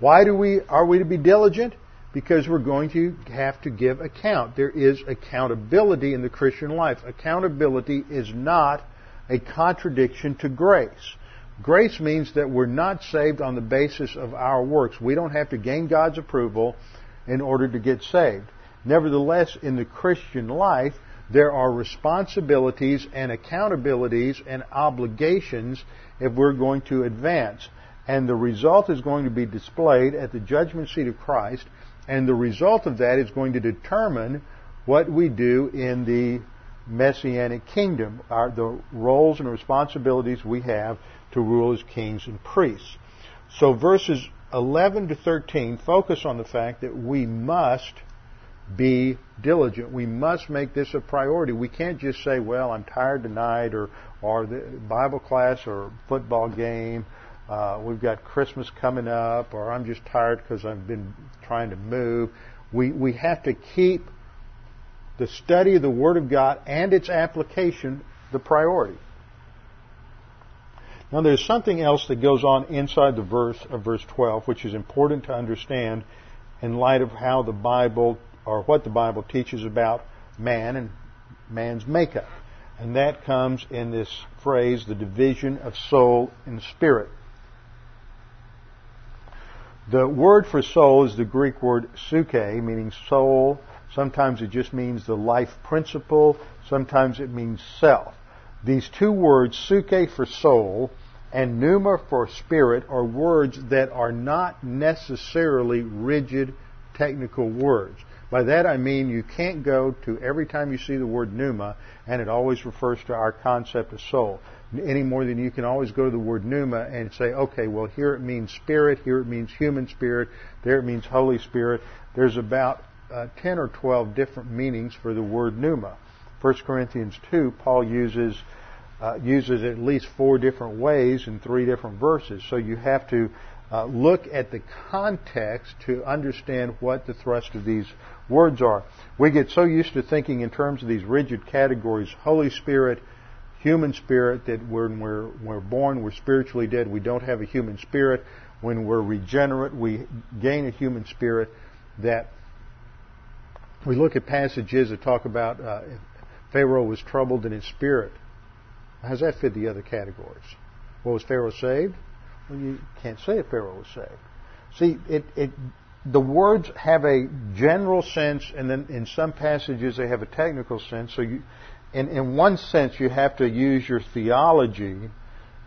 Why do we are we to be diligent? Because we're going to have to give account. There is accountability in the Christian life. Accountability is not a contradiction to grace. Grace means that we're not saved on the basis of our works. We don't have to gain God's approval in order to get saved. Nevertheless, in the Christian life, there are responsibilities and accountabilities and obligations if we're going to advance. And the result is going to be displayed at the judgment seat of Christ, and the result of that is going to determine what we do in the messianic kingdom, our, the roles and responsibilities we have to rule as kings and priests. So verses 11 to 13 focus on the fact that we must be diligent. We must make this a priority. We can't just say, well, I'm tired tonight or, or the Bible class or football game. Uh, we've got Christmas coming up or I'm just tired because I've been trying to move. We, we have to keep the study of the Word of God and its application the priority. Now there's something else that goes on inside the verse of verse 12 which is important to understand in light of how the Bible or what the Bible teaches about man and man's makeup. And that comes in this phrase, the division of soul and spirit. The word for soul is the Greek word psuche, meaning soul. Sometimes it just means the life principle. Sometimes it means self. These two words, psuche for soul and pneuma for spirit, are words that are not necessarily rigid technical words. By that I mean you can't go to every time you see the word pneuma and it always refers to our concept of soul. Any more than you can always go to the word pneuma and say, okay, well here it means spirit, here it means human spirit, there it means Holy Spirit. There's about uh, 10 or 12 different meanings for the word pneuma. 1 Corinthians 2, Paul uses uh, uses at least four different ways in three different verses. So you have to uh, look at the context to understand what the thrust of these words are. We get so used to thinking in terms of these rigid categories Holy Spirit, human spirit, that when we're, we're born, we're spiritually dead. We don't have a human spirit. When we're regenerate, we gain a human spirit. That we look at passages that talk about uh, Pharaoh was troubled in his spirit. How does that fit the other categories? Well, was Pharaoh saved? Well, you can't say if Pharaoh was saved. See, it, it, the words have a general sense, and then in some passages they have a technical sense. So, you, in, in one sense, you have to use your theology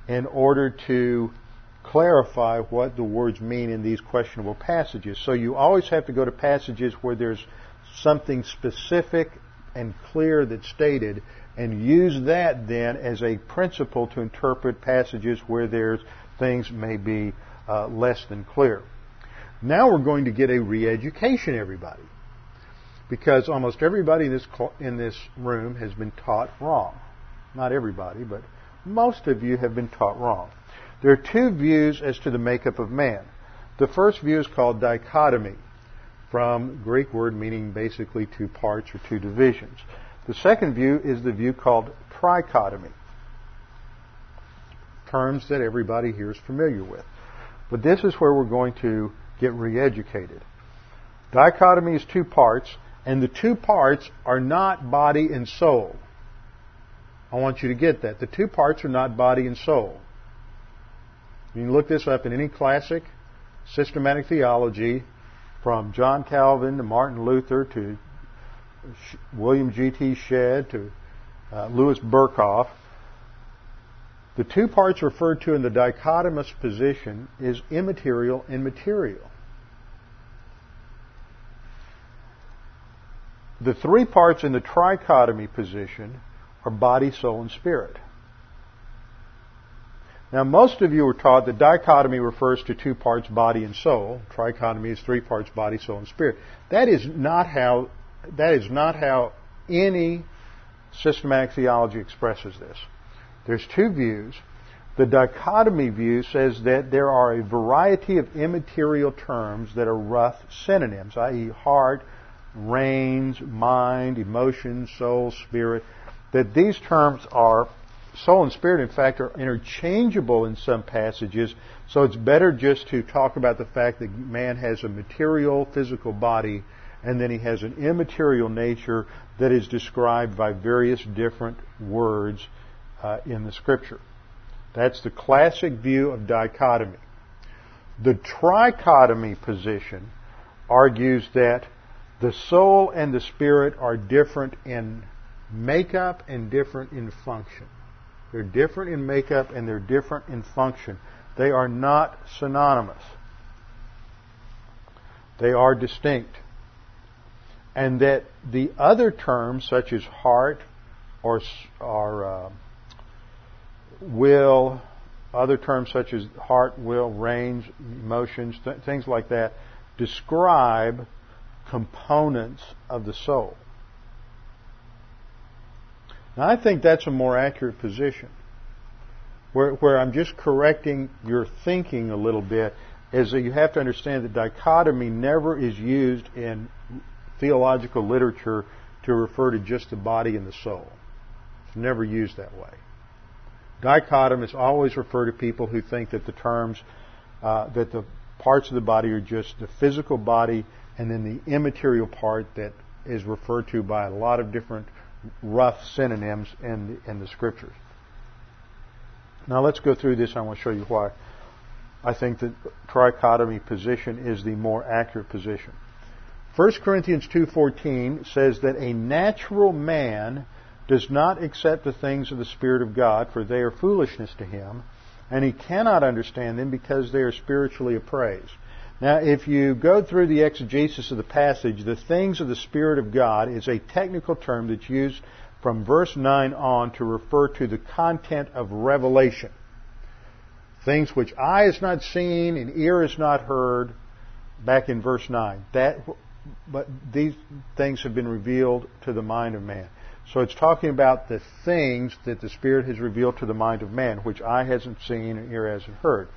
in order to clarify what the words mean in these questionable passages. So you always have to go to passages where there's something specific and clear that's stated and use that then as a principle to interpret passages where there's things may be uh, less than clear. Now we're going to get a re-education, everybody, because almost everybody in this in this room has been taught wrong. Not everybody, but most of you have been taught wrong. There are two views as to the makeup of man. The first view is called dichotomy, from Greek word meaning basically two parts or two divisions. The second view is the view called trichotomy. Terms that everybody here is familiar with. But this is where we're going to get re-educated. Dichotomy is two parts, and the two parts are not body and soul. I want you to get that. The two parts are not body and soul. You can look this up in any classic systematic theology, from John Calvin to Martin Luther to William G.T. Shedd to uh, Louis Berkhof. The two parts referred to in the dichotomous position is immaterial and material. The three parts in the trichotomy position are body, soul, and spirit. Now, most of you were taught that dichotomy refers to two parts, body and soul. Trichotomy is three parts, body, soul, and spirit. That is not how that is not how any systematic theology expresses this. There's two views. The dichotomy view says that there are a variety of immaterial terms that are rough synonyms, i.e., heart, reins, mind, emotion, soul, spirit, that these terms are, soul and spirit, in fact, are interchangeable in some passages, so it's better just to talk about the fact that man has a material, physical body and then he has an immaterial nature that is described by various different words uh, in the scripture. That's the classic view of dichotomy. The trichotomy position argues that the soul and the spirit are different in makeup and different in function. They're different in makeup and they're different in function. They are not synonymous. They are distinct and that the other terms, such as heart or, or uh, will, other terms such as heart, will, reins, emotions, th- things like that, describe components of the soul. Now, I think that's a more accurate position. Where, where I'm just correcting your thinking a little bit is that you have to understand that dichotomy never is used in theological literature to refer to just the body and the soul. It's never used that way. Dichotomous always refer to people who think that the terms, uh, that the parts of the body are just the physical body and then the immaterial part that is referred to by a lot of different rough synonyms in the, in the scriptures. Now let's go through this. I want to show you why I think the trichotomy position is the more accurate position. 1 Corinthians 2:14 says that a natural man does not accept the things of the spirit of God for they are foolishness to him and he cannot understand them because they are spiritually appraised. Now, if you go through the exegesis of the passage, the things of the Spirit of God is a technical term that's used from verse 9 on to refer to the content of revelation. Things which eye has not seen and ear has not heard, back in verse 9. That but these things have been revealed to the mind of man. So it's talking about the things that the Spirit has revealed to the mind of man, which eye hasn't seen and ear hasn't heard.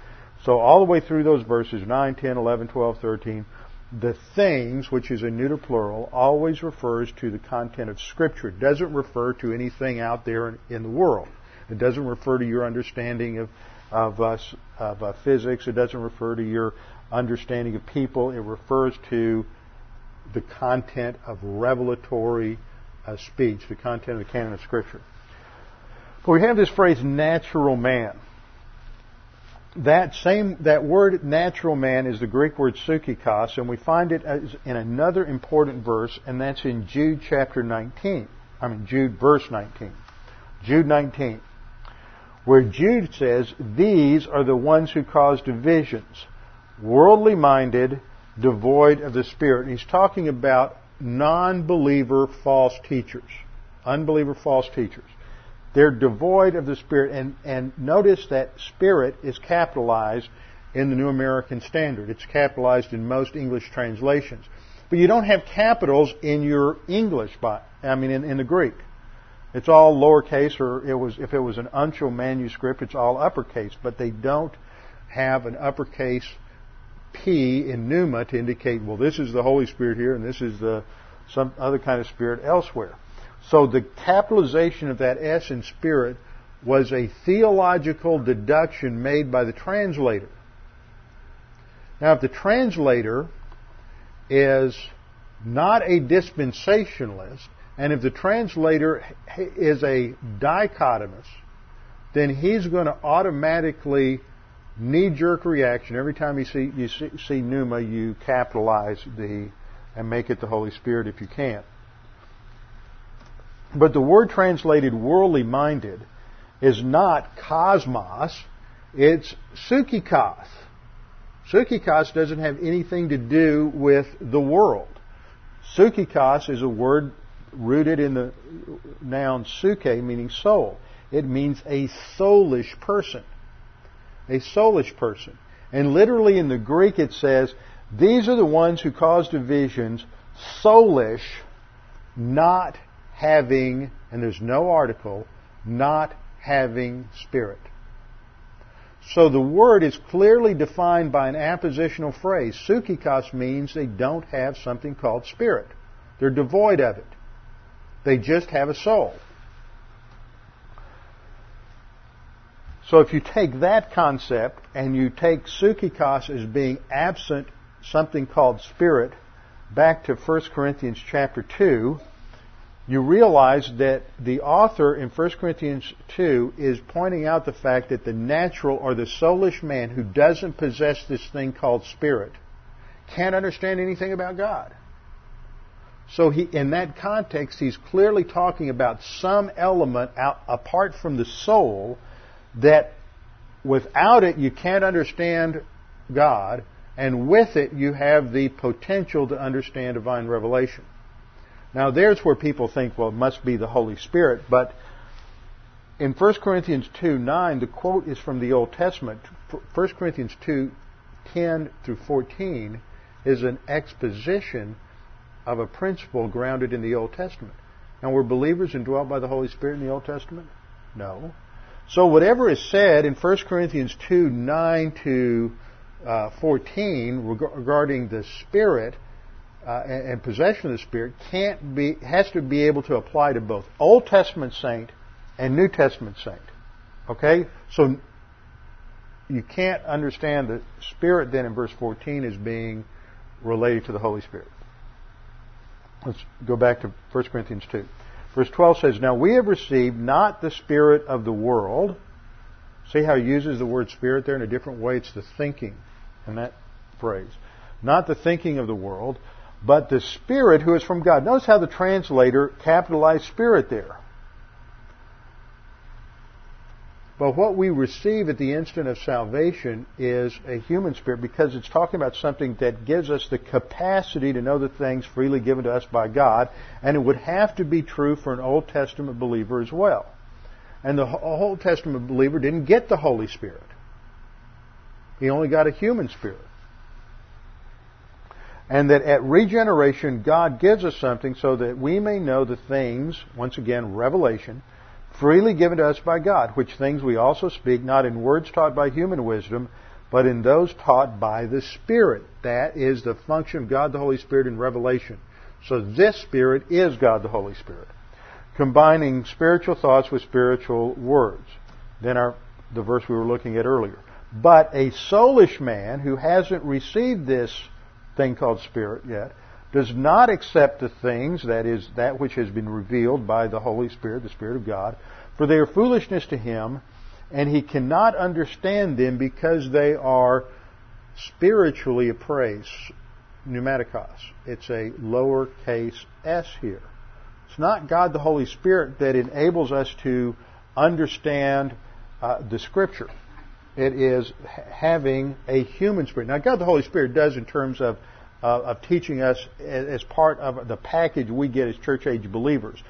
So all the way through those verses, 9, 10, 11, 12, 13, the things, which is a neuter plural, always refers to the content of Scripture. It doesn't refer to anything out there in the world. It doesn't refer to your understanding of, of, of uh, physics. It doesn't refer to your understanding of people. It refers to the content of revelatory uh, speech, the content of the canon of Scripture. But we have this phrase, natural man that same that word natural man is the Greek word psychikos, and we find it in another important verse, and that's in Jude chapter 19. I mean Jude verse 19. Jude 19. Where Jude says, These are the ones who cause divisions, worldly minded, devoid of the Spirit. He's talking about non believer false teachers. Unbeliever false teachers. They're devoid of the Spirit. And, and notice that Spirit is capitalized in the New American Standard. It's capitalized in most English translations. But you don't have capitals in your English, by, I mean, in, in the Greek. It's all lowercase, or it was, if it was an uncial manuscript, it's all uppercase. But they don't have an uppercase P in pneuma to indicate, well, this is the Holy Spirit here, and this is the some other kind of spirit elsewhere. So the capitalization of that S in spirit was a theological deduction made by the translator. Now, if the translator is not a dispensationalist, and if the translator is a dichotomist, then he's going to automatically knee-jerk reaction every time you see you see, see pneuma, you capitalize the and make it the Holy Spirit if you can. But the word translated worldly minded is not cosmos, it's psychikos. Psychikos doesn't have anything to do with the world. Psychikos is a word rooted in the noun psyche, meaning soul. It means a soulish person. A soulish person. And literally in the Greek it says, these are the ones who cause divisions, soulish, not having, and there's no article, not having spirit. So the word is clearly defined by an appositional phrase. Psychikos means they don't have something called spirit. They're devoid of it. They just have a soul. So if you take that concept and you take psychikos as being absent something called spirit back to 1 Corinthians chapter 2, you realize that the author in 1 Corinthians 2 is pointing out the fact that the natural or the soulish man who doesn't possess this thing called spirit can't understand anything about God. So he, in that context, he's clearly talking about some element out, apart from the soul that without it you can't understand God, and with it you have the potential to understand divine revelation. Now, there's where people think, well, it must be the Holy Spirit, but in 1 Corinthians 2 9, the quote is from the Old Testament. 1 Corinthians 2 10 through 14 is an exposition of a principle grounded in the Old Testament. Now, were believers indwelt by the Holy Spirit in the Old Testament? No. So, whatever is said in 1 Corinthians 2 9 to uh, 14 regarding the Spirit uh, and, and, possession of the Spirit can't be has to be able to apply to both Old Testament saint and New Testament saint. Okay, so you can't understand the Spirit then in verse 14 as being related to the Holy Spirit. Let's go back to 1 Corinthians 2. Verse 12 says, Now we have received not the Spirit of the world. See how he uses the word Spirit there in a different way? It's the thinking in that phrase. Not the thinking of the world, but the Spirit who is from God. Notice how the translator capitalized Spirit there. But what we receive at the instant of salvation is a human spirit because it's talking about something that gives us the capacity to know the things freely given to us by God, and it would have to be true for an Old Testament believer as well. And the Old Testament believer didn't get the Holy Spirit. He only got a human spirit. And that at regeneration, God gives us something so that we may know the things, once again, revelation, freely given to us by God, which things we also speak, not in words taught by human wisdom, but in those taught by the Spirit. That is the function of God the Holy Spirit in revelation. So this Spirit is God the Holy Spirit. Combining spiritual thoughts with spiritual words. Then our, the verse we were looking at earlier. But a soulish man who hasn't received this thing called spirit yet, does not accept the things, that is, that which has been revealed by the Holy Spirit, the Spirit of God, for they are foolishness to him, and he cannot understand them because they are spiritually appraised. Pneumatikos. It's a lowercase s here. It's not God the Holy Spirit that enables us to understand uh, the Scripture it is having a human spirit. Now, God the Holy Spirit does in terms of, uh, of teaching us as part of the package we get as church age believers.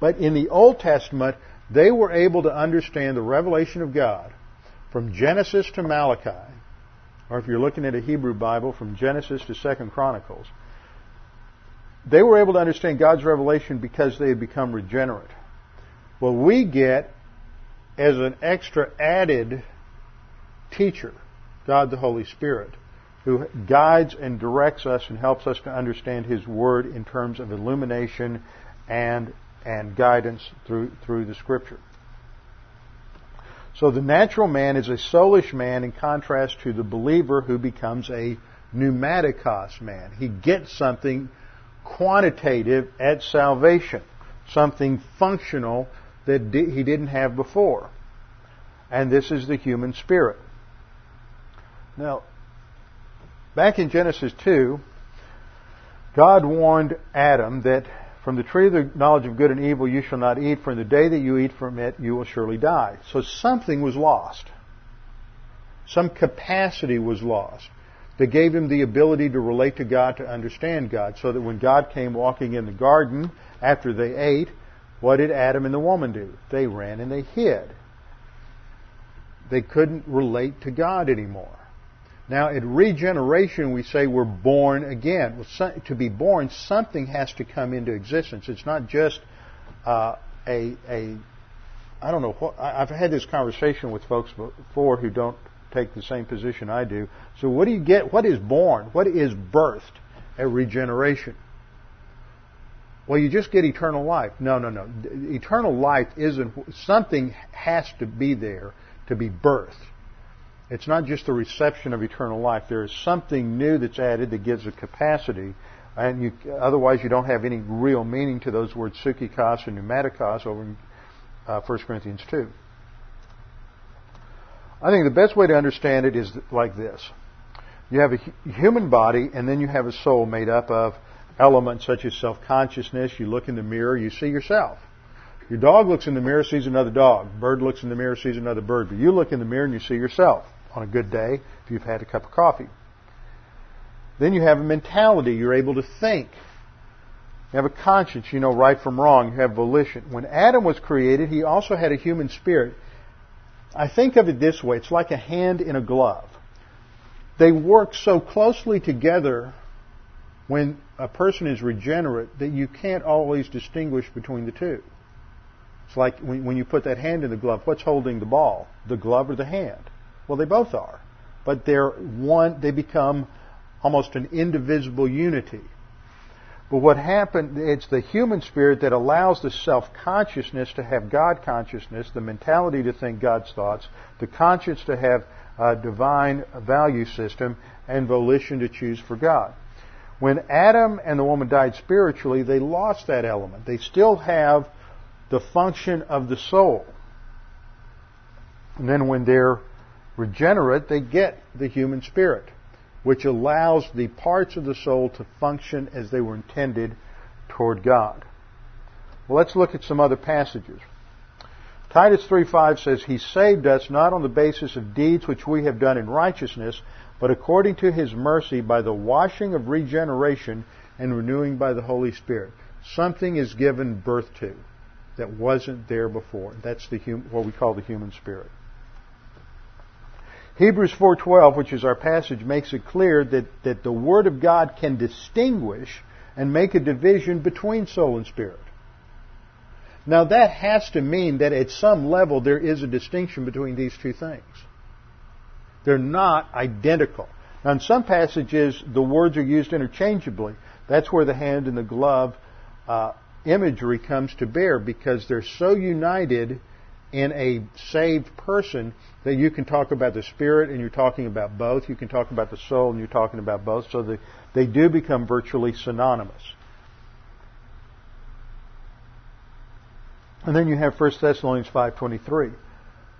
But in the Old Testament, they were able to understand the revelation of God from Genesis to Malachi, or if you're looking at a Hebrew Bible, from Genesis to Second Chronicles. They were able to understand God's revelation because they had become regenerate. Well, we get as an extra added teacher, God the Holy Spirit, who guides and directs us and helps us to understand His Word in terms of illumination and, and guidance through, through the Scripture. So the natural man is a soulish man in contrast to the believer who becomes a pneumatikos man. He gets something quantitative at salvation, something functional that he didn't have before. And this is the human spirit. Now, back in Genesis 2, God warned Adam that from the tree of the knowledge of good and evil you shall not eat, for in the day that you eat from it you will surely die. So something was lost. Some capacity was lost that gave him the ability to relate to God, to understand God, so that when God came walking in the garden after they ate, what did Adam and the woman do? They ran and they hid. They couldn't relate to God anymore. Now, at regeneration, we say we're born again. To be born, something has to come into existence. It's not just uh, a, a, I don't know, what, I've had this conversation with folks before who don't take the same position I do. So what do you get? What is born? What is birthed at regeneration? Well, you just get eternal life. No, no, no. Eternal life isn't, something has to be there to be birthed. It's not just the reception of eternal life. There is something new that's added that gives a capacity, and you, otherwise you don't have any real meaning to those words psychikos and pneumatikos over in uh, 1 Corinthians 2. I think the best way to understand it is like this. You have a human body, and then you have a soul made up of elements such as self-consciousness. You look in the mirror, you see yourself. Your dog looks in the mirror, sees another dog. Bird looks in the mirror, sees another bird. But you look in the mirror and you see yourself on a good day if you've had a cup of coffee. Then you have a mentality. You're able to think. You have a conscience. You know right from wrong. You have volition. When Adam was created, he also had a human spirit. I think of it this way. It's like a hand in a glove. They work so closely together when a person is regenerate that you can't always distinguish between the two. It's like when you put that hand in the glove, what's holding the ball? The glove or the hand? Well, they both are. But they're one, they become almost an indivisible unity. But what happened, it's the human spirit that allows the self-consciousness to have God consciousness, the mentality to think God's thoughts, the conscience to have a divine value system, and volition to choose for God. When Adam and the woman died spiritually, they lost that element. They still have the function of the soul. And then when they're regenerate, they get the human spirit, which allows the parts of the soul to function as they were intended toward God. Well, let's look at some other passages. Titus 3:5 says, He saved us not on the basis of deeds which we have done in righteousness, but according to His mercy by the washing of regeneration and renewing by the Holy Spirit. Something is given birth to that wasn't there before. That's the hum- what we call the human spirit. Hebrews 4:12, which is our passage, makes it clear that, that the Word of God can distinguish and make a division between soul and spirit. Now that has to mean that at some level there is a distinction between these two things. They're not identical. Now in some passages the words are used interchangeably. That's where the hand and the glove uh, imagery comes to bear because they're so united in a saved person that you can talk about the spirit and you're talking about both. You can talk about the soul and you're talking about both. So they, they do become virtually synonymous. And then you have 1 Thessalonians 5.23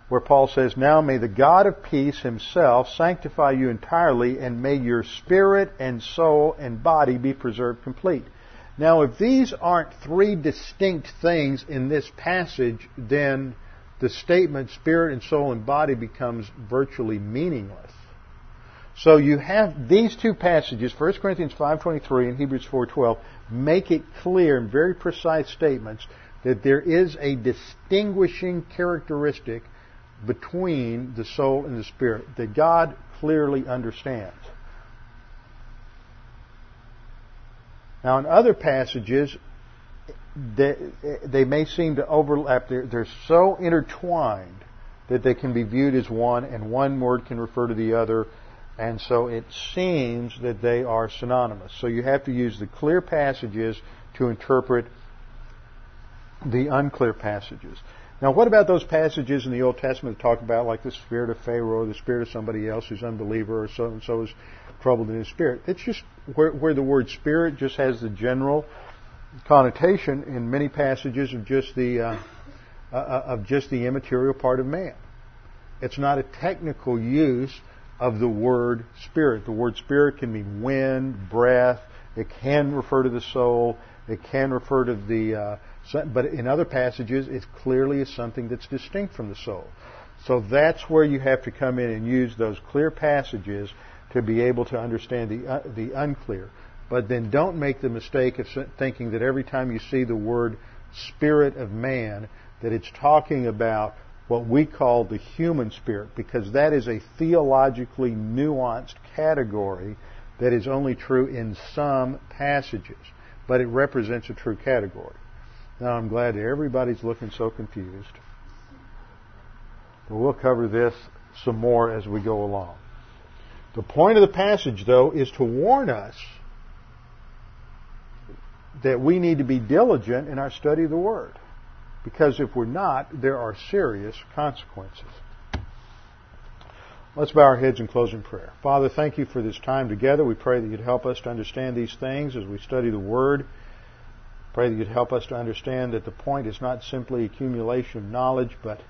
where Paul says, Now may the God of peace himself sanctify you entirely and may your spirit and soul and body be preserved complete. Now if these aren't three distinct things in this passage, then the statement spirit and soul and body becomes virtually meaningless. So you have these two passages, 1 Corinthians 5.23 and Hebrews 4.12, make it clear in very precise statements that there is a distinguishing characteristic between the soul and the spirit that God clearly understands. Now in other passages, they, they may seem to overlap. They're, they're so intertwined that they can be viewed as one, and one word can refer to the other, and so it seems that they are synonymous. So you have to use the clear passages to interpret the unclear passages. Now, what about those passages in the Old Testament that talk about, like the spirit of Pharaoh, or the spirit of somebody else who's unbeliever, or so and so is troubled in his spirit? It's just where, where the word spirit just has the general connotation in many passages of just the uh, uh, uh, of just the immaterial part of man. It's not a technical use of the word spirit. The word spirit can mean wind, breath. It can refer to the soul. It can refer to the, uh, but in other passages, it clearly is something that's distinct from the soul. So that's where you have to come in and use those clear passages to be able to understand the uh, the unclear. But then don't make the mistake of thinking that every time you see the word spirit of man, that it's talking about what we call the human spirit, because that is a theologically nuanced category that is only true in some passages, but it represents a true category. Now I'm glad that everybody's looking so confused. But we'll cover this some more as we go along. The point of the passage, though, is to warn us that we need to be diligent in our study of the Word. Because if we're not, there are serious consequences. Let's bow our heads in closing prayer. Father, thank you for this time together. We pray that you'd help us to understand these things as we study the Word. Pray that you'd help us to understand that the point is not simply accumulation of knowledge, but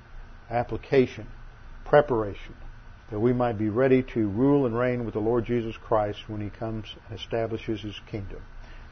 application, preparation, that we might be ready to rule and reign with the Lord Jesus Christ when He comes and establishes His kingdom.